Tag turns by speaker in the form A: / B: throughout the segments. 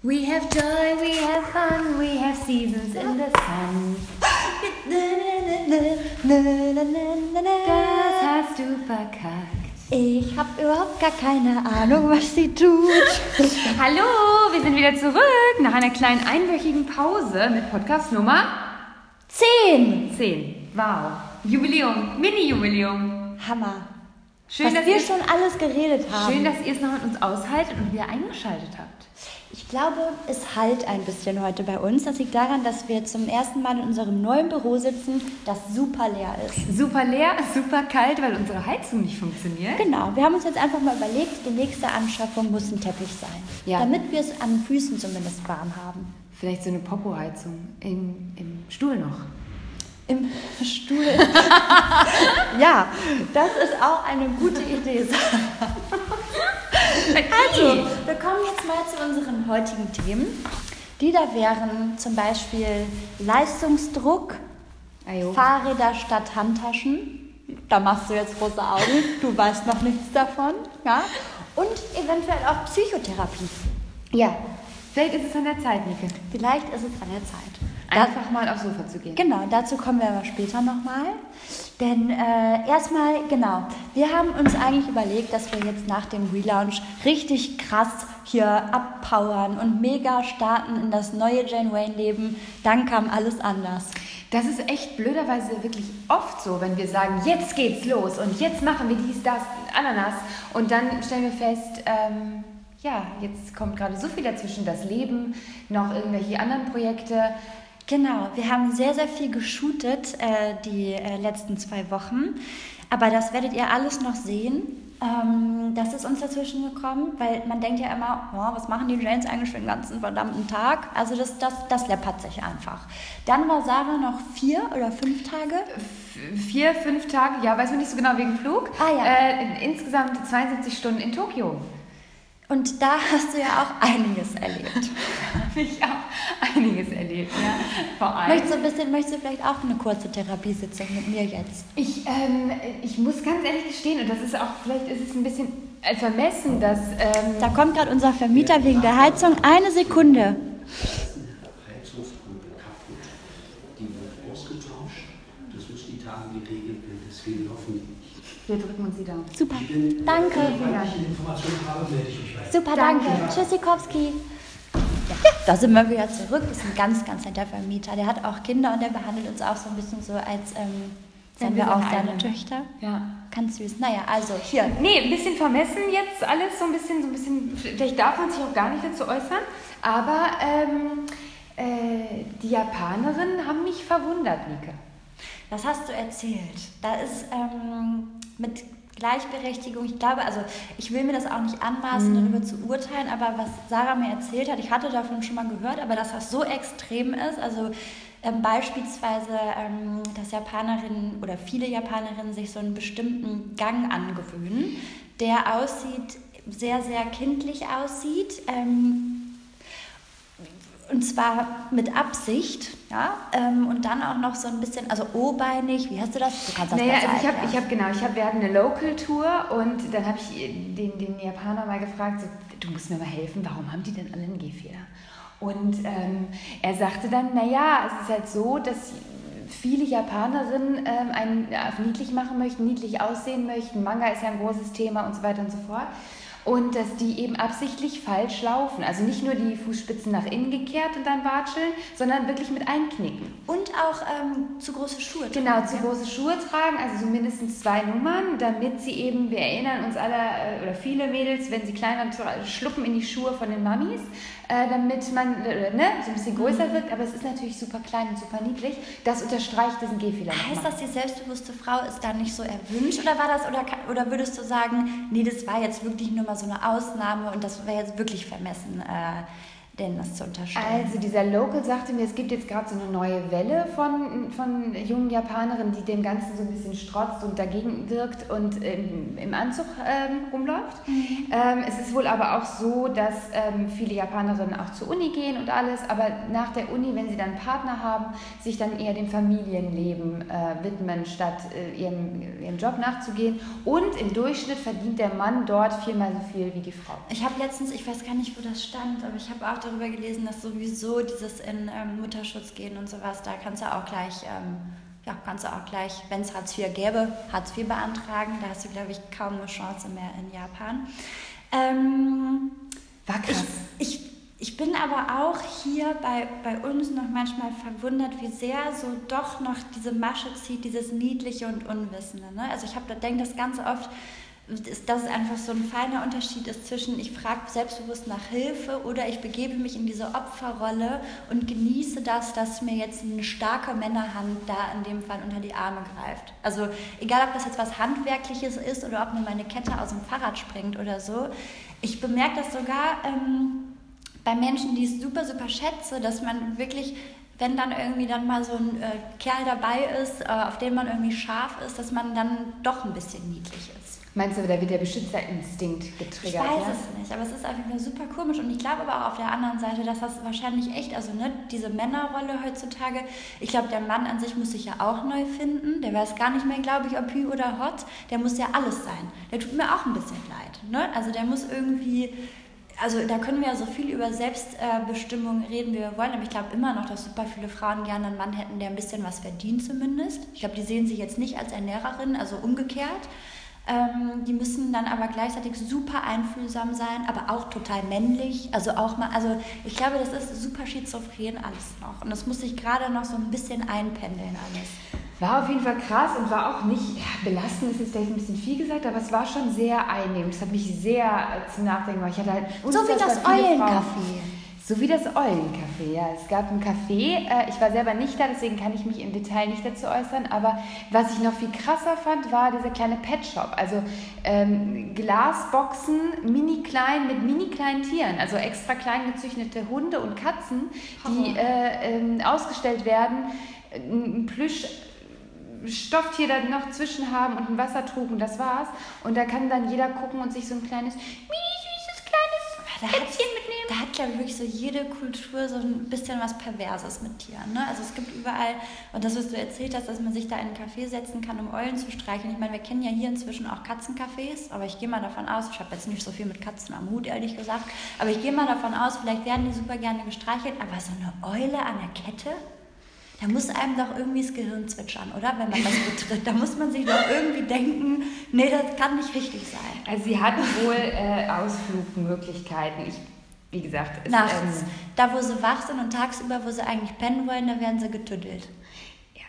A: We have joy, we have fun, we have seasons in the sun. Das hast du verkackt.
B: Ich habe überhaupt gar keine Ahnung, was sie tut.
A: Hallo, wir sind wieder zurück nach einer kleinen einwöchigen Pause mit Podcast Nummer
B: Zehn!
A: 10. Wow. Jubiläum, Mini-Jubiläum.
B: Hammer.
A: Schön,
B: was
A: dass
B: wir schon alles geredet haben.
A: Schön, dass ihr es noch mit uns aushaltet und wieder eingeschaltet habt.
B: Ich glaube, es halt ein bisschen heute bei uns. Das liegt daran, dass wir zum ersten Mal in unserem neuen Büro sitzen, das super leer ist.
A: Super leer, super kalt, weil unsere Heizung nicht funktioniert.
B: Genau, wir haben uns jetzt einfach mal überlegt, die nächste Anschaffung muss ein Teppich sein.
A: Ja.
B: Damit wir es an den Füßen zumindest warm haben.
A: Vielleicht so eine Popo-Heizung im, im Stuhl noch.
B: Im Stuhl. ja, das ist auch eine gute Idee. Also, wir kommen jetzt mal zu unseren heutigen Themen. Die da wären zum Beispiel Leistungsdruck,
A: Ajo.
B: Fahrräder statt Handtaschen. Da machst du jetzt große Augen, du weißt noch nichts davon. Ja? Und eventuell auch Psychotherapie.
A: Ja, vielleicht ist es an der Zeit, Nike.
B: Vielleicht ist es an der Zeit. Da-
A: Einfach mal aufs Sofa zu gehen.
B: Genau, dazu kommen wir aber später nochmal. Denn äh, erstmal, genau, wir haben uns eigentlich überlegt, dass wir jetzt nach dem Relaunch richtig krass hier abpowern und mega starten in das neue Jane Wayne-Leben. Dann kam alles anders.
A: Das ist echt blöderweise wirklich oft so, wenn wir sagen, jetzt geht's los und jetzt machen wir dies, das, Ananas. Und dann stellen wir fest, ähm, ja, jetzt kommt gerade so viel dazwischen, das Leben, noch irgendwelche anderen Projekte.
B: Genau, wir haben sehr, sehr viel geshootet äh, die äh, letzten zwei Wochen. Aber das werdet ihr alles noch sehen. Ähm, das ist uns dazwischen gekommen, weil man denkt ja immer, oh, was machen die Janes eigentlich für den ganzen verdammten Tag? Also das, das, das läppert sich einfach. Dann war Sarah noch vier oder fünf Tage.
A: Vier, fünf Tage, ja, weiß man nicht so genau wegen Flug.
B: Ah, ja.
A: äh, insgesamt 72 Stunden in Tokio.
B: Und da hast du ja auch einiges erlebt.
A: Habe ich auch einiges erlebt, ja. Vor allem.
B: Möchtest du, ein bisschen, möchtest du vielleicht auch eine kurze Therapiesitzung mit mir jetzt?
A: Ich, ähm, ich muss ganz ehrlich gestehen, und das ist auch, vielleicht ist es ein bisschen vermessen, dass. Ähm,
B: Da kommt gerade unser Vermieter wegen der Heizung. Eine Sekunde.
C: Heizungspumpe kaputt. Die wird ausgetauscht. Das ist die Tage geregelt wird. Deswegen hoffentlich nicht.
A: Wir drücken uns die Daumen.
B: Super.
C: Bin,
B: Danke.
C: Wenn ich Informationen habe.
B: Super, danke. Tschüssikowski. Ja, da sind wir wieder zurück. Das ist ein ganz, ganz netter Vermieter. Der hat auch Kinder und der behandelt uns auch so ein bisschen so, als ähm, seien wir
A: wir
B: auch seine
A: eine-
B: Töchter.
A: Ja.
B: Ganz süß. Naja, also hier.
A: Nee, ein bisschen vermessen jetzt alles, so ein bisschen, so ein bisschen, vielleicht darf man sich auch gar nicht dazu äußern, aber ähm, äh, die Japanerinnen haben mich verwundert, Nike.
B: Was hast du erzählt? Da ist ähm, mit Gleichberechtigung, ich glaube, also ich will mir das auch nicht anmaßen, darüber zu urteilen, aber was Sarah mir erzählt hat, ich hatte davon schon mal gehört, aber dass das so extrem ist, also ähm, beispielsweise, ähm, dass Japanerinnen oder viele Japanerinnen sich so einen bestimmten Gang angewöhnen, der aussieht, sehr, sehr kindlich aussieht. Ähm, und zwar mit Absicht, ja, ähm, und dann auch noch so ein bisschen, also O-beinig, wie hast du das? Du kannst das
A: Naja, also ich habe,
B: erklären.
A: ich hab, genau, ich hab, wir hatten eine Local Tour und dann habe ich den, den Japaner mal gefragt, so, du musst mir mal helfen, warum haben die denn alle einen Gehfehler? Und ähm, er sagte dann, naja, es ist halt so, dass viele Japanerinnen ähm, einen auf niedlich machen möchten, niedlich aussehen möchten. Manga ist ja ein großes Thema und so weiter und so fort. Und dass die eben absichtlich falsch laufen. Also nicht nur die Fußspitzen nach innen gekehrt und dann watscheln, sondern wirklich mit einknicken.
B: Und auch ähm, zu große Schuhe.
A: Genau,
B: tragen,
A: zu
B: ja.
A: große Schuhe tragen, also so mindestens zwei Nummern, damit sie eben, wir erinnern uns alle, äh, oder viele Mädels, wenn sie klein waren, schluppen in die Schuhe von den Mamis, äh, damit man äh, ne, so ein bisschen größer wirkt, aber es ist natürlich super klein und super niedlich. Das unterstreicht diesen Gehfehler.
B: Heißt das, die selbstbewusste Frau ist da nicht so erwünscht oder war das oder, oder würdest du sagen, nee, das war jetzt wirklich nur mal so eine Ausnahme und das wäre jetzt wirklich vermessen, äh, denen das zu unterstellen?
A: Also dieser Local sagte mir, es gibt jetzt gerade so eine neue Welle von, von jungen Japanerinnen, die dem Ganzen so ein bisschen strotzt und dagegen wirkt und im, im Anzug ähm, rumläuft. Ähm, es ist wohl aber auch so, dass ähm, viele Japanerinnen auch zur Uni gehen und alles, aber nach der Uni, wenn sie dann einen Partner haben, sich dann eher dem Familienleben äh, widmen, statt äh, ihrem, ihrem Job nachzugehen. Und im Durchschnitt verdient der Mann dort viermal so viel wie die Frau.
B: Ich habe letztens, ich weiß gar nicht, wo das stand, aber ich habe auch darüber gelesen, dass sowieso dieses in ähm, Mutterschutz gehen und sowas, da kannst du auch gleich, ähm, ja, kannst du auch gleich, wenn es Hartz IV gäbe, Hartz IV beantragen. Da hast du, glaube ich, kaum eine Chance mehr in Japan. Ähm,
A: War krass.
B: Ich, ich, ich bin aber auch hier bei, bei uns noch manchmal verwundert, wie sehr so doch noch diese Masche zieht, dieses Niedliche und Unwissende. Ne? Also ich habe da denke das ganz oft, dass es einfach so ein feiner Unterschied ist zwischen, ich frage selbstbewusst nach Hilfe oder ich begebe mich in diese Opferrolle und genieße das, dass mir jetzt eine starke Männerhand da in dem Fall unter die Arme greift. Also egal, ob das jetzt was Handwerkliches ist oder ob mir meine Kette aus dem Fahrrad springt oder so. Ich bemerke das sogar ähm, bei Menschen, die ich super, super schätze, dass man wirklich wenn dann irgendwie dann mal so ein äh, Kerl dabei ist, äh, auf den man irgendwie scharf ist, dass man dann doch ein bisschen niedlich ist.
A: Meinst du, da wird der Beschützerinstinkt getriggert?
B: Ich weiß ja? es nicht, aber es ist auf jeden Fall super komisch. Und ich glaube aber auch auf der anderen Seite, dass das wahrscheinlich echt, also ne, diese Männerrolle heutzutage, ich glaube, der Mann an sich muss sich ja auch neu finden. Der weiß gar nicht mehr, glaube ich, ob Hü oder Hot. Der muss ja alles sein. Der tut mir auch ein bisschen leid. Ne? Also der muss irgendwie also da können wir ja so viel über Selbstbestimmung reden, wie wir wollen, aber ich glaube immer noch, dass super viele Frauen gerne einen Mann hätten, der ein bisschen was verdient zumindest. Ich glaube, die sehen sich jetzt nicht als Ernährerin, also umgekehrt. Ähm, die müssen dann aber gleichzeitig super einfühlsam sein, aber auch total männlich. Also auch mal, also ich glaube, das ist super schizophren alles noch. Und das muss sich gerade noch so ein bisschen einpendeln alles.
A: War auf jeden Fall krass und war auch nicht, ja, belastend ist jetzt vielleicht ein bisschen viel gesagt, aber es war schon sehr einnehmend. Es hat mich sehr zum Nachdenken gemacht. Ich hatte halt
B: so wie das Eulencafé.
A: So wie das Eulencafé, ja. Es gab ein Café, äh, ich war selber nicht da, deswegen kann ich mich im Detail nicht dazu äußern, aber was ich noch viel krasser fand, war dieser kleine Pet Shop. Also ähm, Glasboxen, mini klein mit mini kleinen Tieren, also extra klein gezüchtete Hunde und Katzen, die äh, äh, ausgestellt werden. Ein Plüsch Stofftier da noch zwischen haben und ein Wassertrug und das war's. Und da kann dann jeder gucken und sich so ein kleines, mini süßes kleines Kätzchen mitnehmen.
B: Hat, glaube ich, wirklich so jede Kultur so ein bisschen was Perverses mit Tieren. Ne? Also es gibt überall, und das, was du erzählt hast, dass man sich da in einen Café setzen kann, um Eulen zu streicheln. Ich meine, wir kennen ja hier inzwischen auch Katzencafés, aber ich gehe mal davon aus, ich habe jetzt nicht so viel mit Katzen am Hut, ehrlich gesagt, aber ich gehe mal davon aus, vielleicht werden die super gerne gestreichelt, aber so eine Eule an der Kette? da muss einem doch irgendwie das Gehirn zwitschern, oder? Wenn man das betritt. Da muss man sich doch irgendwie denken, nee, das kann nicht richtig sein.
A: Also sie hatten wohl äh, Ausflugmöglichkeiten. Ich, wie gesagt,
B: es, nachts. Ähm, da, wo sie wach sind und tagsüber, wo sie eigentlich pennen wollen, da werden sie getüddelt.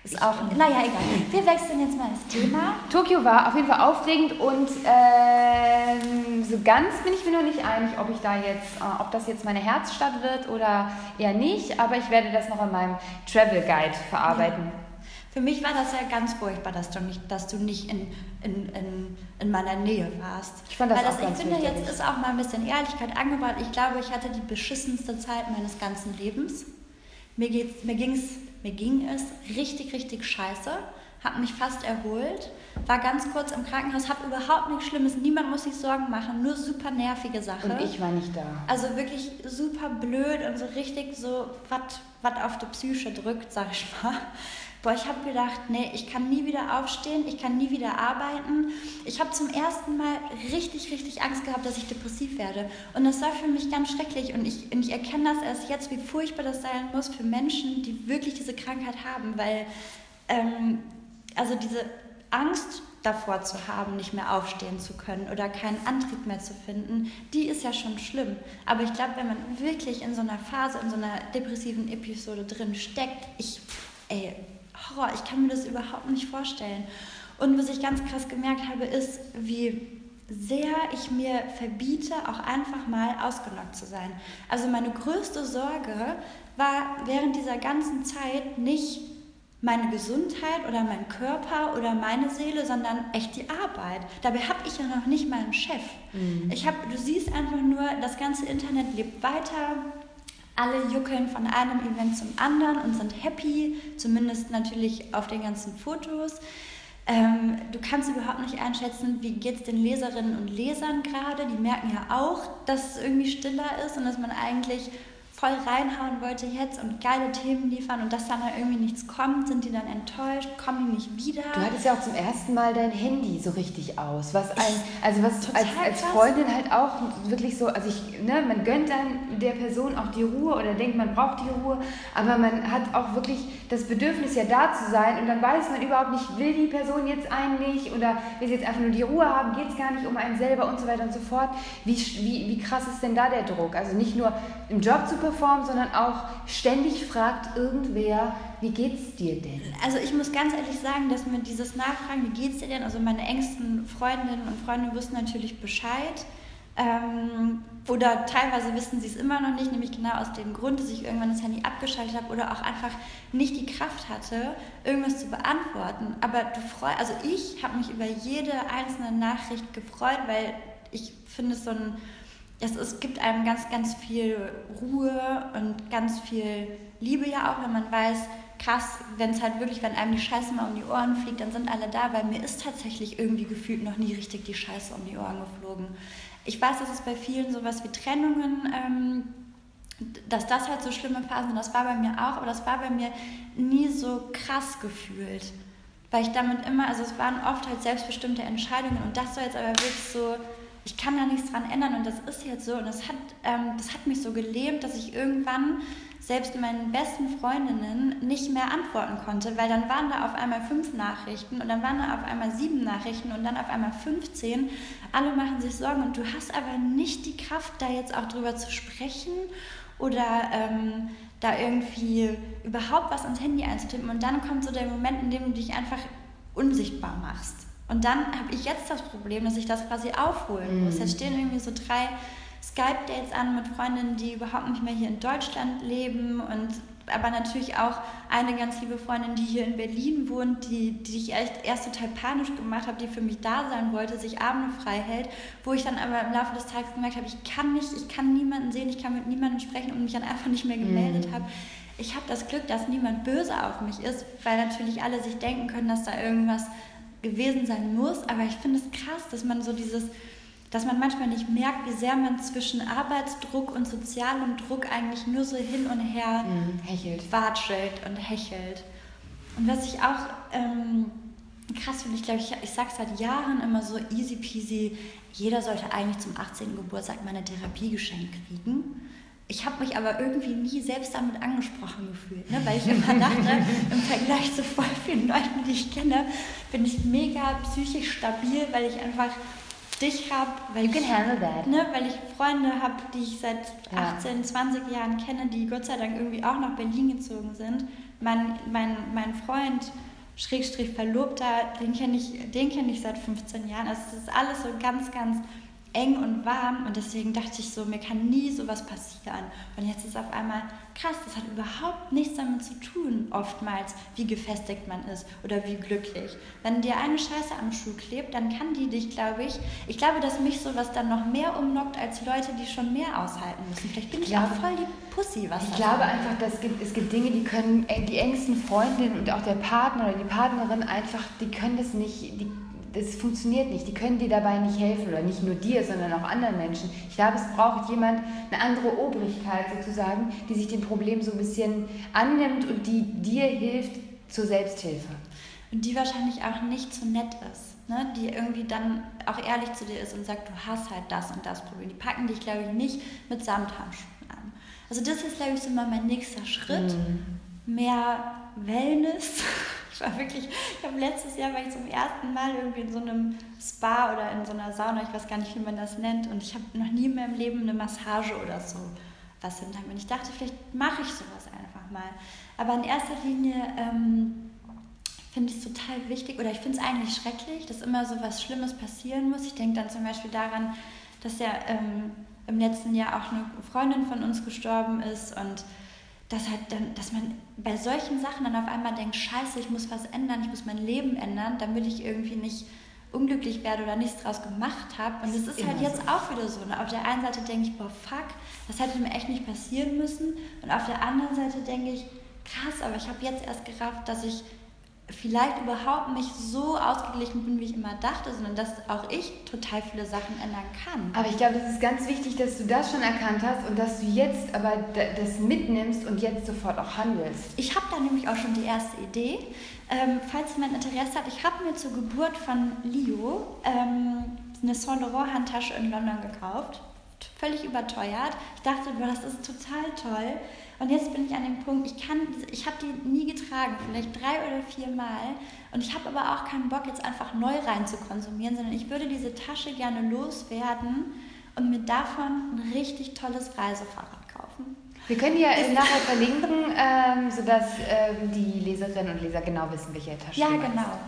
B: Ist auch, naja, egal. Wir wechseln jetzt mal das Thema.
A: Tokio war auf jeden Fall aufregend und äh, so ganz bin ich mir noch nicht einig, ob ich da jetzt, äh, ob das jetzt meine Herzstadt wird oder eher nicht, aber ich werde das noch in meinem Travel Guide verarbeiten. Ja.
B: Für mich war das ja ganz furchtbar, dass du nicht, dass du nicht in, in, in, in meiner Nähe warst.
A: Ich fand das
B: Weil
A: das, auch
B: ich
A: ganz
B: finde,
A: wichtig.
B: jetzt ist auch mal ein bisschen Ehrlichkeit angebracht. Ich glaube, ich hatte die beschissenste Zeit meines ganzen Lebens. Mir, geht's, mir ging es mir ging es richtig, richtig scheiße, habe mich fast erholt, war ganz kurz im Krankenhaus, habe überhaupt nichts Schlimmes, niemand muss sich Sorgen machen, nur super nervige Sache.
A: Und ich war nicht da.
B: Also wirklich super blöd und so richtig so, was auf die Psyche drückt, sag ich mal. Boah, ich habe gedacht, nee, ich kann nie wieder aufstehen, ich kann nie wieder arbeiten. Ich habe zum ersten Mal richtig, richtig Angst gehabt, dass ich depressiv werde. Und das war für mich ganz schrecklich. Und ich, und ich erkenne das erst jetzt, wie furchtbar das sein muss für Menschen, die wirklich diese Krankheit haben. Weil, ähm, also diese Angst davor zu haben, nicht mehr aufstehen zu können oder keinen Antrieb mehr zu finden, die ist ja schon schlimm. Aber ich glaube, wenn man wirklich in so einer Phase, in so einer depressiven Episode drin steckt, ich, ey, Horror, ich kann mir das überhaupt nicht vorstellen. Und was ich ganz krass gemerkt habe, ist, wie sehr ich mir verbiete, auch einfach mal ausgenockt zu sein. Also meine größte Sorge war während dieser ganzen Zeit nicht meine Gesundheit oder mein Körper oder meine Seele, sondern echt die Arbeit. Dabei habe ich ja noch nicht mal einen Chef. Mhm. Ich hab, du siehst einfach nur, das ganze Internet lebt weiter alle juckeln von einem Event zum anderen und sind happy, zumindest natürlich auf den ganzen Fotos. Ähm, du kannst überhaupt nicht einschätzen, wie geht es den Leserinnen und Lesern gerade. Die merken ja auch, dass es irgendwie stiller ist und dass man eigentlich voll reinhauen wollte jetzt und geile Themen liefern und dass dann halt irgendwie nichts kommt, sind die dann enttäuscht, kommen die nicht wieder.
A: Du hattest ja auch zum ersten Mal dein Handy so richtig aus, was ein, also was als, als Freundin halt auch wirklich so, also ich, ne, man gönnt dann der Person auch die Ruhe oder denkt, man braucht die Ruhe, aber man hat auch wirklich das Bedürfnis ja da zu sein und dann weiß man überhaupt nicht, will die Person jetzt einen nicht oder will sie jetzt einfach nur die Ruhe haben, geht es gar nicht um einen selber und so weiter und so fort. Wie, wie, wie krass ist denn da der Druck? Also nicht nur im Job zu performen, sondern auch ständig fragt irgendwer, wie geht's dir denn?
B: Also ich muss ganz ehrlich sagen, dass mir dieses Nachfragen, wie geht's dir denn, also meine engsten Freundinnen und Freunde wussten natürlich Bescheid. Ähm, oder teilweise wissen sie es immer noch nicht, nämlich genau aus dem Grund, dass ich irgendwann das Handy abgeschaltet habe oder auch einfach nicht die Kraft hatte, irgendwas zu beantworten. Aber du freu, also ich habe mich über jede einzelne Nachricht gefreut, weil ich finde es so ein es, es gibt einem ganz, ganz viel Ruhe und ganz viel Liebe ja auch, wenn man weiß, krass, wenn es halt wirklich, wenn einem die Scheiße mal um die Ohren fliegt, dann sind alle da, weil mir ist tatsächlich irgendwie gefühlt noch nie richtig die Scheiße um die Ohren geflogen. Ich weiß, dass es bei vielen sowas wie Trennungen, ähm, dass das halt so schlimme Phasen sind, das war bei mir auch, aber das war bei mir nie so krass gefühlt. Weil ich damit immer, also es waren oft halt selbstbestimmte Entscheidungen und das soll jetzt aber wirklich so ich kann da nichts dran ändern und das ist jetzt so. Und das hat, ähm, das hat mich so gelähmt, dass ich irgendwann selbst meinen besten Freundinnen nicht mehr antworten konnte, weil dann waren da auf einmal fünf Nachrichten und dann waren da auf einmal sieben Nachrichten und dann auf einmal 15. Alle machen sich Sorgen und du hast aber nicht die Kraft, da jetzt auch drüber zu sprechen oder ähm, da irgendwie überhaupt was ans Handy einzutippen. Und dann kommt so der Moment, in dem du dich einfach unsichtbar machst. Und dann habe ich jetzt das Problem, dass ich das quasi aufholen muss. Mhm. Jetzt stehen irgendwie so drei Skype-Dates an mit Freundinnen, die überhaupt nicht mehr hier in Deutschland leben und aber natürlich auch eine ganz liebe Freundin, die hier in Berlin wohnt, die, die ich echt erst total panisch gemacht habe, die für mich da sein wollte, sich Abende frei hält, wo ich dann aber im Laufe des Tages gemerkt habe, ich kann nicht, ich kann niemanden sehen, ich kann mit niemandem sprechen und mich dann einfach nicht mehr gemeldet mhm. habe. Ich habe das Glück, dass niemand böse auf mich ist, weil natürlich alle sich denken können, dass da irgendwas gewesen sein muss, aber ich finde es krass, dass man so dieses, dass man manchmal nicht merkt, wie sehr man zwischen Arbeitsdruck und sozialem Druck eigentlich nur so hin und her
A: mhm, hechelt.
B: watschelt und hechelt. Und was ich auch ähm, krass finde, ich glaube, ich, ich sage seit Jahren immer so easy peasy, jeder sollte eigentlich zum 18. Geburtstag mal eine Therapie geschenkt kriegen. Ich habe mich aber irgendwie nie selbst damit angesprochen gefühlt, ne? weil ich immer dachte, im Vergleich zu voll vielen Leuten, die ich kenne, bin ich mega psychisch stabil, weil ich einfach dich habe, weil,
A: you that.
B: Ne, weil ich Freunde habe, die ich seit ja. 18, 20 Jahren kenne, die Gott sei Dank irgendwie auch nach Berlin gezogen sind. Mein, mein, mein Freund, Schrägstrich Verlobter, den kenne ich, kenn ich seit 15 Jahren. Also es ist alles so ganz, ganz eng und warm und deswegen dachte ich so, mir kann nie sowas passieren. Und jetzt ist auf einmal krass, das hat überhaupt nichts damit zu tun, oftmals, wie gefestigt man ist oder wie glücklich. Wenn dir eine Scheiße am Schuh klebt, dann kann die dich, glaube ich, ich glaube, dass mich sowas dann noch mehr umlockt als Leute, die schon mehr aushalten müssen. Vielleicht bin ich, ich glaube, auch voll die Pussy, was
A: Ich glaube einfach, dass es gibt, es gibt Dinge, die können die engsten Freundinnen und auch der Partner oder die Partnerin einfach, die können das nicht, die das funktioniert nicht. Die können dir dabei nicht helfen oder nicht nur dir, sondern auch anderen Menschen. Ich glaube, es braucht jemand, eine andere Obrigkeit sozusagen, die sich dem Problem so ein bisschen annimmt und die dir hilft zur Selbsthilfe.
B: Und die wahrscheinlich auch nicht so nett ist. Ne? Die irgendwie dann auch ehrlich zu dir ist und sagt, du hast halt das und das Problem. Die packen dich, glaube ich, nicht mit Samthandschuhen an. Also das ist, glaube ich, so mal mein nächster Schritt. Mhm. Mehr Wellness ich war wirklich, ich habe letztes Jahr war ich zum ersten Mal irgendwie in so einem Spa oder in so einer Sauna, ich weiß gar nicht, wie man das nennt, und ich habe noch nie in meinem Leben eine Massage oder so was hinter mir. Ich dachte, vielleicht mache ich sowas einfach mal. Aber in erster Linie ähm, finde ich es total wichtig oder ich finde es eigentlich schrecklich, dass immer so was Schlimmes passieren muss. Ich denke dann zum Beispiel daran, dass ja ähm, im letzten Jahr auch eine Freundin von uns gestorben ist und dass, halt dann, dass man bei solchen Sachen dann auf einmal denkt, scheiße, ich muss was ändern, ich muss mein Leben ändern, damit ich irgendwie nicht unglücklich werde oder nichts draus gemacht habe. Und es ist halt jetzt so. auch wieder so. Ne? Auf der einen Seite denke ich, boah, fuck, das hätte mir echt nicht passieren müssen. Und auf der anderen Seite denke ich, krass, aber ich habe jetzt erst gerafft, dass ich vielleicht überhaupt nicht so ausgeglichen bin, wie ich immer dachte, sondern dass auch ich total viele Sachen ändern kann.
A: Aber ich glaube, das ist ganz wichtig, dass du das schon erkannt hast und dass du jetzt aber das mitnimmst und jetzt sofort auch handelst.
B: Ich habe da nämlich auch schon die erste Idee. Ähm, falls jemand Interesse hat, ich habe mir zur Geburt von Leo ähm, eine Saint Laurent Handtasche in London gekauft. Völlig überteuert. Ich dachte, das ist total toll. Und jetzt bin ich an dem Punkt, ich kann, ich habe die nie getragen, vielleicht drei oder vier Mal. Und ich habe aber auch keinen Bock, jetzt einfach neu rein zu konsumieren, sondern ich würde diese Tasche gerne loswerden und mir davon ein richtig tolles Reisefahrrad kaufen.
A: Wir können die ja nachher verlinken, ähm, sodass ähm, die Leserinnen und Leser genau wissen, welche Tasche
B: Ja, genau.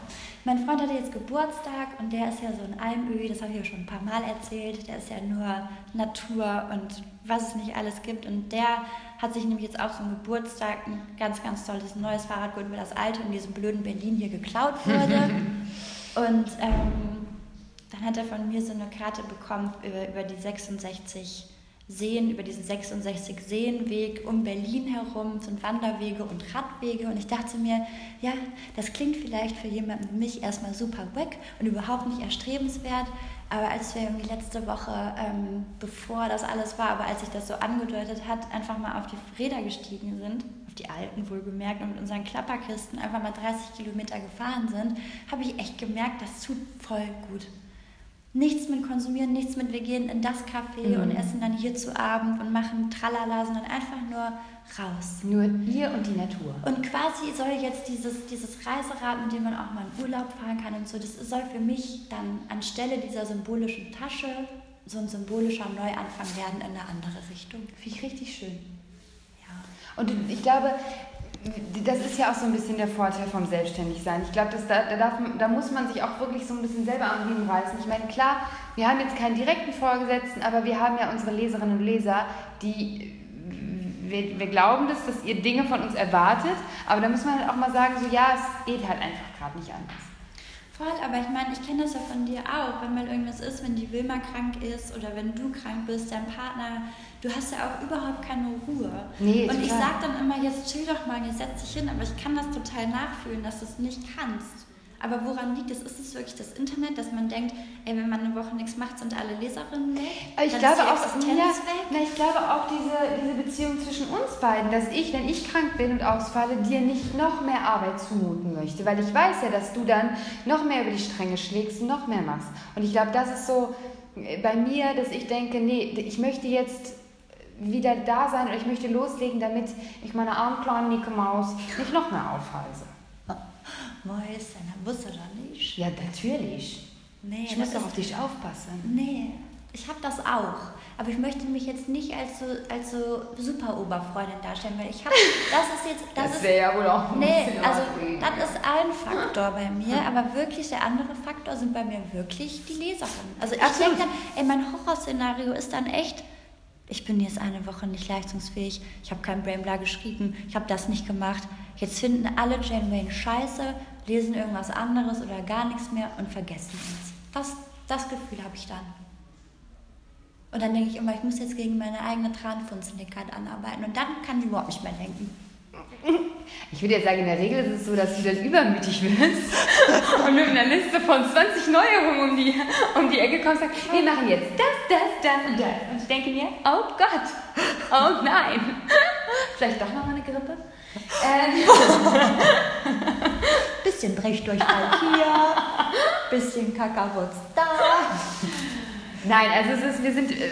B: Mein Freund hatte jetzt Geburtstag und der ist ja so ein Almöhi, das habe ich ja schon ein paar Mal erzählt. Der ist ja nur Natur und was es nicht alles gibt. Und der hat sich nämlich jetzt auch zum Geburtstag ein ganz, ganz tolles neues Fahrrad geholt, weil das alte in diesem blöden Berlin hier geklaut wurde. und ähm, dann hat er von mir so eine Karte bekommen über, über die 66 Seen, über diesen 66 Seenweg um Berlin herum sind Wanderwege und Radwege. Und ich dachte mir, ja, das klingt vielleicht für jemanden wie mich erstmal super weg und überhaupt nicht erstrebenswert. Aber als wir irgendwie letzte Woche, ähm, bevor das alles war, aber als sich das so angedeutet hat, einfach mal auf die Räder gestiegen sind, auf die alten wohlgemerkt, und mit unseren Klapperkisten einfach mal 30 Kilometer gefahren sind, habe ich echt gemerkt, das tut voll gut. Nichts mit konsumieren, nichts mit wir gehen in das Café mhm. und essen dann hier zu Abend und machen Tralala, sondern einfach nur raus.
A: Nur ihr und die Natur.
B: Und quasi soll jetzt dieses, dieses Reiserad, mit dem man auch mal in Urlaub fahren kann und so, das soll für mich dann anstelle dieser symbolischen Tasche so ein symbolischer Neuanfang werden in eine andere Richtung.
A: Finde ich richtig schön. Ja. Und ich glaube, das ist ja auch so ein bisschen der Vorteil vom Selbstständigsein. Ich glaube, da, da, da muss man sich auch wirklich so ein bisschen selber am Riemen reißen. Ich meine, klar, wir haben jetzt keinen direkten Vorgesetzten, aber wir haben ja unsere Leserinnen und Leser, die wir, wir glauben das, dass ihr Dinge von uns erwartet, aber da muss man halt auch mal sagen, so ja, es geht halt einfach gerade nicht anders.
B: Voll, aber ich meine, ich kenne das ja von dir auch, wenn mal irgendwas ist, wenn die Wilma krank ist oder wenn du krank bist, dein Partner, du hast ja auch überhaupt keine Ruhe. Nee, Und total. ich sage dann immer, jetzt chill doch mal, jetzt setz dich hin, aber ich kann das total nachfühlen, dass du es nicht kannst. Aber woran liegt es? Ist es wirklich das Internet, dass man denkt, ey, wenn man eine Woche nichts macht, sind alle Leserinnen weg?
A: Ich glaube auch, ja, na, ich glaube auch diese, diese Beziehung zwischen uns beiden, dass ich, wenn ich krank bin und ausfalle, dir nicht noch mehr Arbeit zumuten möchte. Weil ich weiß ja, dass du dann noch mehr über die Stränge schlägst und noch mehr machst. Und ich glaube, das ist so äh, bei mir, dass ich denke, nee, ich möchte jetzt wieder da sein oder ich möchte loslegen, damit ich meine armen kleinen Nicke Maus nicht noch mehr aufhalse.
B: Mäuschen, wusste doch nicht.
A: Ja, natürlich. Nee, ich muss doch auf dich aufpassen.
B: Nee, ich habe das auch. Aber ich möchte mich jetzt nicht als so, als so super Oberfreundin darstellen, weil ich habe, das ist jetzt, das,
A: das wäre ja wohl auch ein
B: Nee, also das ist ein Faktor bei mir, aber wirklich der andere Faktor sind bei mir wirklich die Leserinnen. Also ich denke dann, ey, mein Horrorszenario ist dann echt, ich bin jetzt eine Woche nicht leistungsfähig, ich habe kein Brainbla geschrieben, ich habe das nicht gemacht. Jetzt finden alle Jane Wayne scheiße, lesen irgendwas anderes oder gar nichts mehr und vergessen uns. Das, das Gefühl habe ich dann. Und dann denke ich immer, ich muss jetzt gegen meine eigene Tranfunzligkeit anarbeiten. Und dann kann ich überhaupt nicht mehr denken.
A: Ich würde jetzt sagen, in der Regel ist es so, dass du dann übermütig wirst und mit einer Liste von 20 Neuerungen um die, um die Ecke kommst und sagst, wir machen jetzt das, das, das und das. Und ich denke mir, oh Gott, oh nein. Vielleicht doch noch eine Grippe? Ähm.
B: bisschen Brechdurchfall hier, bisschen Kackerwurz da.
A: Nein, also es ist, wir sind äh,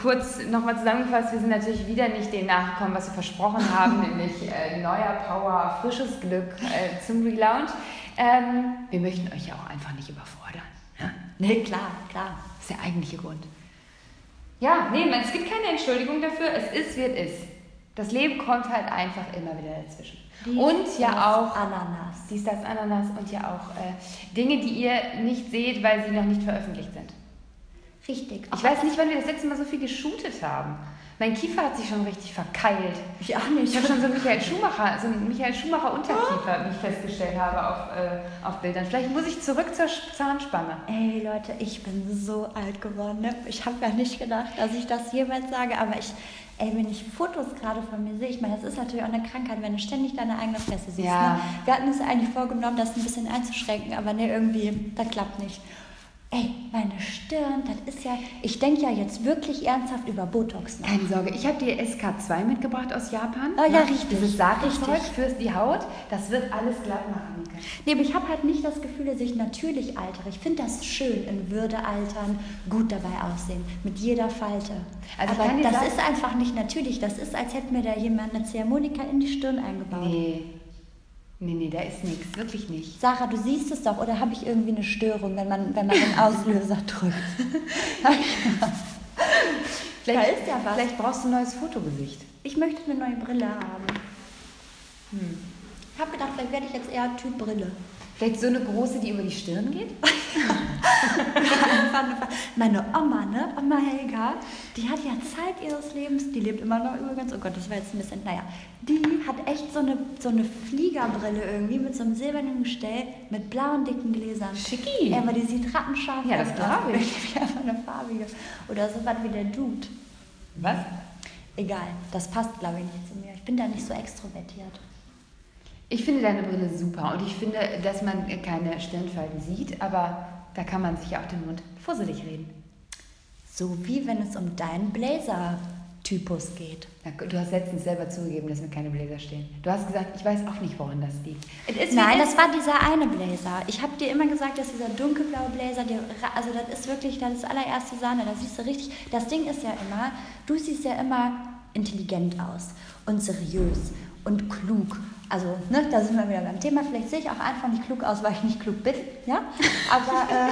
A: kurz nochmal zusammengefasst, wir sind natürlich wieder nicht dem nachgekommen, was wir versprochen haben, nämlich äh, neuer Power, frisches Glück äh, zum Relaunch. Ähm, wir möchten euch ja auch einfach nicht überfordern.
B: Ja? Nee, klar, klar.
A: Das ist der eigentliche Grund. Ja, nee, es gibt keine Entschuldigung dafür. Es ist, wie es ist. Das Leben kommt halt einfach immer wieder dazwischen. Dies, und ja auch
B: Ananas.
A: Dies, das Ananas und ja auch äh, Dinge, die ihr nicht seht, weil sie noch nicht veröffentlicht sind.
B: Richtig.
A: Ich weiß nicht, wann wir das letzte Mal so viel geshootet haben. Mein Kiefer hat sich schon richtig verkeilt.
B: Ich auch nicht.
A: Ich habe schon so einen Michael Schumacher, so einen Michael Schumacher Unterkiefer, wie ich festgestellt habe auf, äh, auf Bildern. Vielleicht muss ich zurück zur Zahnspange.
B: Ey Leute, ich bin so alt geworden. Ne? Ich habe ja nicht gedacht, dass ich das jemals sage, aber ich, ey, wenn ich Fotos gerade von mir sehe, ich meine, das ist natürlich auch eine Krankheit, wenn du ständig deine eigene Fresse siehst.
A: Ja.
B: Ne? Wir hatten uns eigentlich vorgenommen, das ein bisschen einzuschränken, aber ne, irgendwie, das klappt nicht. Ey, meine Stirn, das ist ja, ich denke ja jetzt wirklich ernsthaft über Botox nach.
A: Keine Sorge, ich habe dir SK2 mitgebracht aus Japan.
B: Oh ja,
A: Ne?
B: richtig.
A: Dieses
B: Richtig.
A: für die Haut, das wird alles glatt machen.
B: Nee, aber ich habe halt nicht das Gefühl, dass ich natürlich altere. Ich finde das schön, in Würde altern, gut dabei aussehen, mit jeder Falte.
A: Also
B: aber das
A: sagen-
B: ist einfach nicht natürlich. Das ist, als hätte mir da jemand eine Ziehharmonika in die Stirn eingebaut.
A: Nee. Nee, nee, da ist nichts, wirklich nicht.
B: Sarah, du siehst es doch, oder habe ich irgendwie eine Störung, wenn man, wenn man den Auslöser drückt?
A: Vielleicht,
B: Da ist ja was.
A: Vielleicht brauchst du ein neues Fotogesicht.
B: Ich möchte eine neue Brille haben. Ich habe gedacht, vielleicht werde ich jetzt eher Typ Brille.
A: Vielleicht so eine große, die über die Stirn geht?
B: Meine Oma, ne? Oma Helga, die hat ja Zeit ihres Lebens, die lebt immer noch übrigens, oh Gott, das war jetzt ein bisschen, naja, die hat echt so eine, so eine Fliegerbrille irgendwie mit so einem silbernen Gestell mit blauen, dicken Gläsern.
A: Schicki.
B: Ja, aber die sieht rattenscharf
A: Ja, das
B: aus.
A: glaub ich.
B: Einfach eine farbige. Oder so was wie der Dude.
A: Was?
B: Egal, das passt, glaube ich, nicht zu mir. Ich bin da nicht so extrovertiert.
A: Ich finde deine Brille super und ich finde, dass man keine Stirnfalten sieht, aber da kann man sich ja auch den Mund fusselig reden.
B: So wie wenn es um deinen Blazer-Typus geht.
A: Du hast letztens selber zugegeben, dass mir keine Bläser stehen. Du hast gesagt, ich weiß auch nicht, woran das liegt. Ist
B: Nein,
A: das-
B: war dieser eine Blazer. Ich habe dir immer gesagt, dass dieser dunkelblaue Blazer, der, also das ist wirklich das allererste Sahne. Da siehst du richtig. Das Ding ist ja immer, du siehst ja immer intelligent aus und seriös und klug. Also, ne, da sind wir wieder beim Thema. Vielleicht sehe ich auch einfach nicht klug aus, weil ich nicht klug bin, ja. Aber, äh,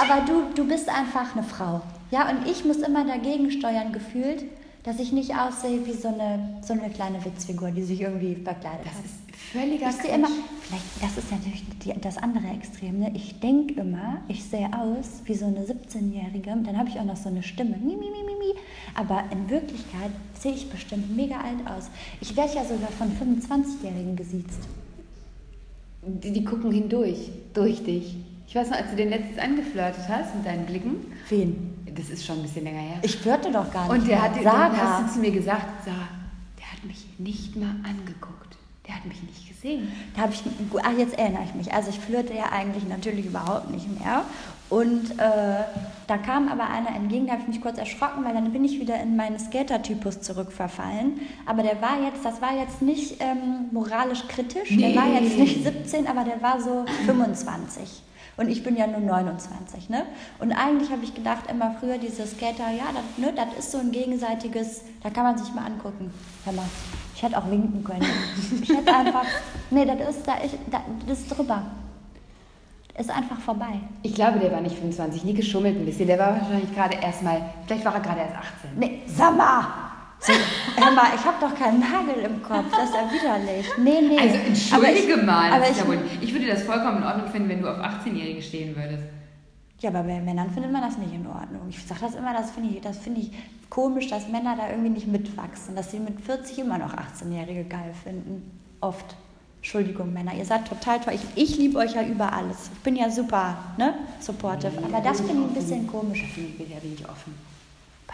B: aber du, du bist einfach eine Frau, ja. Und ich muss immer dagegen steuern, gefühlt, dass ich nicht aussehe wie so eine, so eine kleine Witzfigur, die sich irgendwie verkleidet
A: Das
B: hat.
A: ist völliger
B: Ich sehe immer, vielleicht, das ist natürlich die, das andere Extrem, ne? ich denke immer, ich sehe aus wie so eine 17-Jährige, und dann habe ich auch noch so eine Stimme, mi, mi, mi, mi, mi. aber in Wirklichkeit sehe ich bestimmt mega alt aus. Ich werde ja sogar von 25-Jährigen gesiezt.
A: Die, die gucken hindurch, durch dich. Ich weiß noch, als du den letztens angeflirtet hast mit deinen Blicken,
B: Wen?
A: das ist schon ein bisschen länger her.
B: Ich flirte doch gar nicht.
A: Und der
B: mehr.
A: hat,
B: Sarah.
A: hast du zu mir gesagt, Sarah, der hat mich nicht mal angeguckt. Der hat mich nicht gesehen.
B: Da habe ich, ach jetzt erinnere ich mich. Also ich flirte ja eigentlich natürlich überhaupt nicht mehr. Und äh, da kam aber einer entgegen, da habe ich mich kurz erschrocken, weil dann bin ich wieder in meinen Skater-Typus zurückverfallen. Aber der war jetzt, das war jetzt nicht ähm, moralisch kritisch, der
A: Nee.
B: war jetzt nicht 17, aber der war so 25. Und ich bin ja nur 29, ne? Und eigentlich habe ich gedacht, immer früher diese Skater, ja, das, ne, das ist so ein gegenseitiges, da kann man sich mal angucken. Hör mal, ich hätte auch winken können. Ich hätte einfach, nee, das ist, da, ich, da, das ist drüber. Ist einfach vorbei.
A: Ich glaube, der war nicht 25, nie geschummelt ein bisschen. Der war wahrscheinlich gerade erst mal, vielleicht war er gerade erst 18.
B: Nee, mal! So, hör mal, ich habe doch keinen Nagel im Kopf, das ist ja widerlich. Nee, nee.
A: Also entschuldige
B: aber ich,
A: mal.
B: Aber ich,
A: ja wohl, ich würde das vollkommen in Ordnung finden, wenn du auf 18-Jährige stehen würdest.
B: ja, aber bei Männern findet man das nicht in Ordnung. Ich sage das immer, das finde ich, das finde ich komisch, dass Männer da irgendwie nicht mitwachsen, dass sie mit 40 immer noch 18-Jährige geil finden. Oft. Entschuldigung, Männer, ihr seid total toll. Ich, ich liebe euch ja über alles. Ich bin ja super, ne? Supportive. Aber das finde ich ein bisschen komisch.
A: Da bin ich, bin ich offen.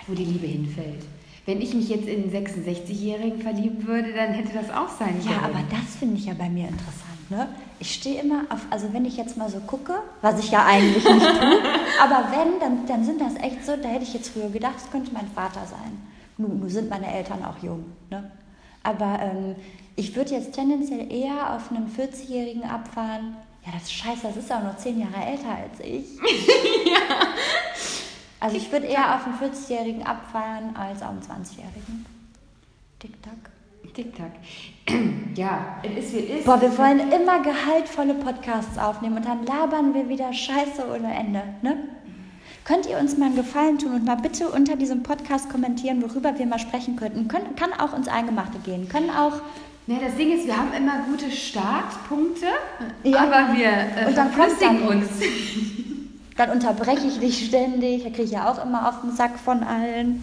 A: Wo die Liebe hinfällt. Wenn ich mich jetzt in einen 66-Jährigen verlieben würde, dann hätte das auch sein
B: Ja,
A: können.
B: aber das finde ich ja bei mir interessant. Ne? Ich stehe immer auf, also wenn ich jetzt mal so gucke, was ich ja eigentlich nicht tue, aber wenn, dann, dann sind das echt so, da hätte ich jetzt früher gedacht, das könnte mein Vater sein. Nun, nun sind meine Eltern auch jung. Ne? Aber ähm, ich würde jetzt tendenziell eher auf einen 40-Jährigen abfahren. Ja, das ist scheiße, das ist auch nur 10 Jahre älter als ich. Also ich würde eher auf einen 40-Jährigen abfahren als auf einen 20-Jährigen. Tick-Tack.
A: Tick-Tack. Ja, es ist wie es ist.
B: Boah, wir wollen immer gehaltvolle Podcasts aufnehmen und dann labern wir wieder Scheiße ohne Ende, ne? Könnt ihr uns mal einen Gefallen tun und mal bitte unter diesem Podcast kommentieren, worüber wir mal sprechen könnten? Können, kann auch uns Eingemachte gehen, können auch...
A: Ne, das Ding ist, wir haben immer gute Startpunkte,
B: Ja.
A: aber wir äh,
B: Und dann
A: verflüssigen uns.
B: Dann unterbreche ich dich ständig, da kriege ich ja auch immer auf den Sack von allen.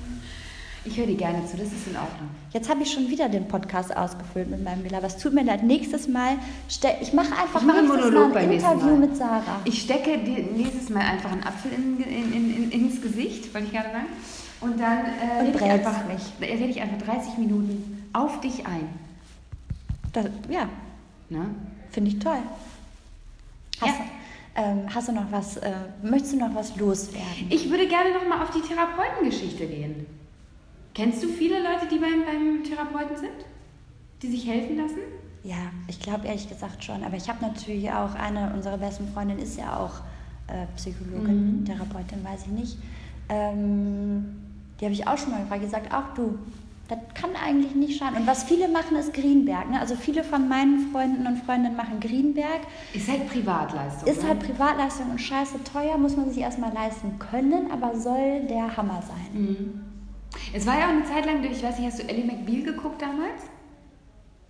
A: Ich höre dir gerne zu, das ist in Ordnung.
B: Jetzt habe ich schon wieder den Podcast ausgefüllt mit meinem Gelaber. Es tut mir leid. Nächstes Mal, ich mache einfach
A: Ich mache
B: nächstes
A: Monolog
B: Mal ein
A: beim
B: Interview
A: Mal.
B: mit Sarah.
A: Ich stecke dir nächstes Mal einfach einen Apfel in, in, in, in, ins Gesicht, wollte ich gerade sagen. Und dann äh,
B: Und
A: rede ich, einfach,
B: mich.
A: rede ich einfach 30 Minuten auf dich ein.
B: Das, ja,
A: Ne?
B: finde ich toll. Hast,
A: Ja.
B: Ähm, hast du noch was, äh, möchtest du noch was loswerden?
A: Ich würde gerne nochmal auf die Therapeutengeschichte gehen. Kennst du viele Leute, die beim, beim Therapeuten sind? Die sich helfen lassen?
B: Ja, ich glaube ehrlich gesagt schon. Aber ich habe natürlich auch eine unserer besten Freundinnen ist ja auch äh, Psychologin,
A: Mhm.
B: Therapeutin, weiß ich nicht. Ähm, die habe ich auch schon mal gefragt, die sagt auch du. Das kann eigentlich nicht schaden. Und was viele machen, ist Greenberg. Ne? Also viele von meinen Freunden und Freundinnen machen Greenberg.
A: Ist halt Privatleistung.
B: Ist
A: ne?
B: halt Privatleistung und scheiße teuer, muss man sich erstmal leisten können, aber soll der Hammer sein.
A: Mhm. Es war ja auch eine Zeit lang, ich weiß nicht, hast du Ellie McBeal geguckt damals?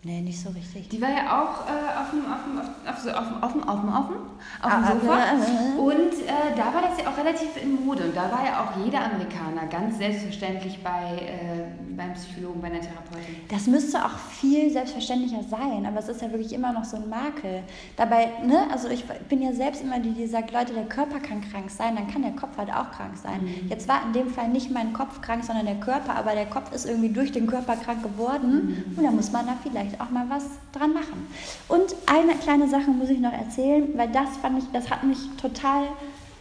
B: Nee, nicht so richtig.
A: Die war ja auch äh, auf dem, auf dem, auf, auf, so, auf, dem- auf, dem- auf, dem- auf, dem- auf dem Sofa. Und äh, da war das ja auch relativ in Mode. Und da war ja auch jeder Amerikaner ganz selbstverständlich bei, äh, beim Psychologen, bei einer Therapeutin.
B: Das müsste auch viel selbstverständlicher sein, aber es ist ja wirklich immer noch so ein Makel. Dabei, ne, also ich bin ja selbst immer die, die sagt, Leute, der Körper kann krank sein, dann kann der Kopf halt auch krank sein. Jetzt war in dem Fall nicht mein Kopf krank, sondern der Körper, aber der Kopf ist irgendwie durch den Körper krank geworden und da muss man da vielleicht auch mal was dran machen. Und eine kleine Sache muss ich noch erzählen, weil das fand ich, das hat mich total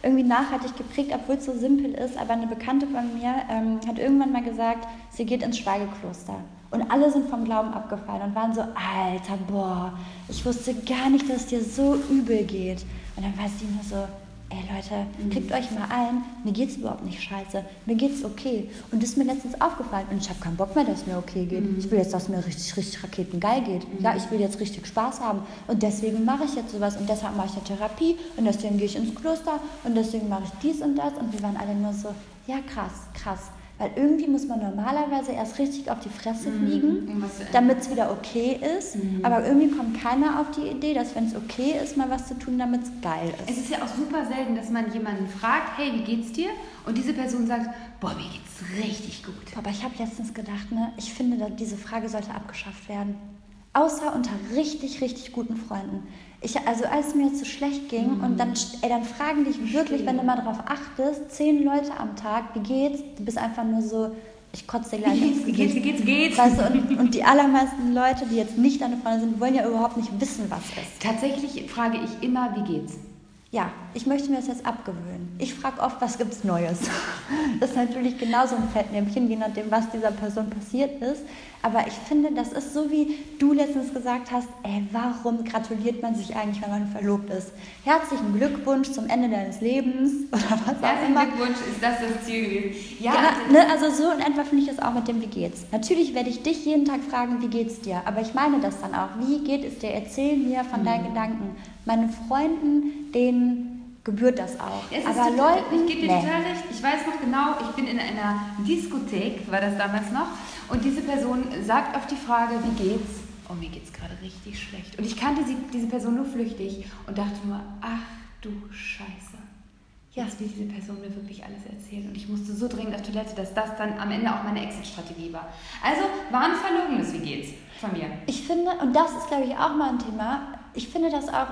B: irgendwie nachhaltig geprägt, obwohl es so simpel ist. Aber eine Bekannte von mir ähm, hat irgendwann mal gesagt, sie geht ins Schweigekloster. Und alle sind vom Glauben abgefallen und waren so, Alter, boah, ich wusste gar nicht, dass es dir so übel geht. Und dann war sie nur so, ey Leute, kriegt euch mal ein, mir geht's überhaupt nicht scheiße, mir geht's okay. Und das ist mir letztens aufgefallen und ich habe keinen Bock mehr, dass es mir okay geht. Ich will jetzt, dass es mir richtig, richtig raketengeil geht. Ja, ich will jetzt richtig Spaß haben und deswegen mache ich jetzt sowas und deshalb mache ich eine Therapie und deswegen gehe ich ins Kloster und deswegen mache ich dies und das und wir waren alle nur so, ja krass, krass. Weil irgendwie muss man normalerweise erst richtig auf die Fresse fliegen,
A: zu ändern.
B: damit es wieder okay ist. Aber irgendwie kommt keiner auf die Idee, dass wenn es okay ist, mal was zu tun, damit es geil
A: Es
B: ist.
A: ist ja auch super selten, dass man jemanden fragt, hey, wie geht's dir? Und diese Person sagt, boah, mir geht's richtig gut.
B: Aber ich habe letztens gedacht, ne, ich finde, diese Frage sollte abgeschafft werden. Außer unter richtig, richtig guten Freunden. Ich, also als es mir jetzt so schlecht ging und dann, ey, dann fragen dich wirklich, wenn du mal darauf achtest, zehn Leute am Tag, wie geht's? Du bist einfach nur so, ich kotze dir gleich ins
A: Wie geht's, wie geht's, wie geht's?
B: Weißt du, und, und die allermeisten Leute, die jetzt nicht deine Freunde sind, wollen ja überhaupt nicht wissen, was ist.
A: Tatsächlich frage ich immer, wie geht's?
B: Ja, ich möchte mir das jetzt abgewöhnen. Ich frage oft, was gibt's Neues? Das ist natürlich genauso ein Fettnäpfchen, je nachdem, was dieser Person passiert ist. Aber ich finde, das ist so, wie du letztens gesagt hast, ey, warum gratuliert man sich eigentlich, wenn man verlobt ist? Herzlichen Glückwunsch zum Ende deines Lebens oder was auch
A: Herzlichen
B: immer.
A: Glückwunsch, ist das das Ziel gewesen? Ja,
B: Ja, ne, also so in etwa finde ich das auch mit dem Wie geht's. Natürlich werde ich dich jeden Tag fragen, wie geht's dir? Aber ich meine das dann auch. Wie geht es dir? Erzähl mir von
A: Mhm.
B: deinen Gedanken. Meinen Freunden, denen gebührt das auch.
A: Es ist
B: Aber
A: total,
B: Leuten,
A: ich gebe dir
B: nee.
A: total recht. Ich weiß noch genau, ich bin in einer Diskothek, war das damals noch, und diese Person sagt auf die Frage, wie geht's? Oh, mir geht's gerade richtig schlecht. Und ich kannte sie, diese Person nur flüchtig und dachte nur, ach du Scheiße. Jetzt will diese Person mir wirklich alles erzählen. Und ich musste so dringend auf Toilette, dass das dann am Ende auch meine Exit-Strategie war. Also war ein verlogenes, wie geht's? Von mir.
B: Ich finde, und das ist, glaube ich, auch mal ein Thema, ich finde das auch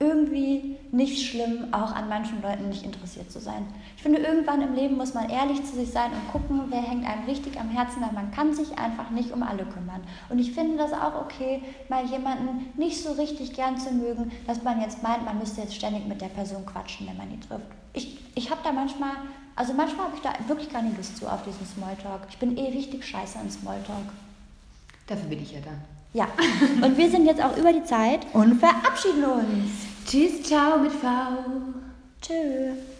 B: irgendwie nicht schlimm, auch an manchen Leuten nicht interessiert zu sein. Ich finde, irgendwann im Leben muss man ehrlich zu sich sein und gucken, wer hängt einem richtig am Herzen, weil man kann sich einfach nicht um alle kümmern. Und ich finde das auch okay, mal jemanden nicht so richtig gern zu mögen, dass man jetzt meint, man müsste jetzt ständig mit der Person quatschen, wenn man die trifft. Ich, ich habe da manchmal, also manchmal habe ich da wirklich gar nicht Lust zu auf diesen Smalltalk. Ich bin eh richtig scheiße an Smalltalk.
A: Dafür bin ich ja da.
B: Ja, und wir sind jetzt auch über die Zeit und verabschieden uns.
A: Tschüss, ciao mit V.
B: Tschüss.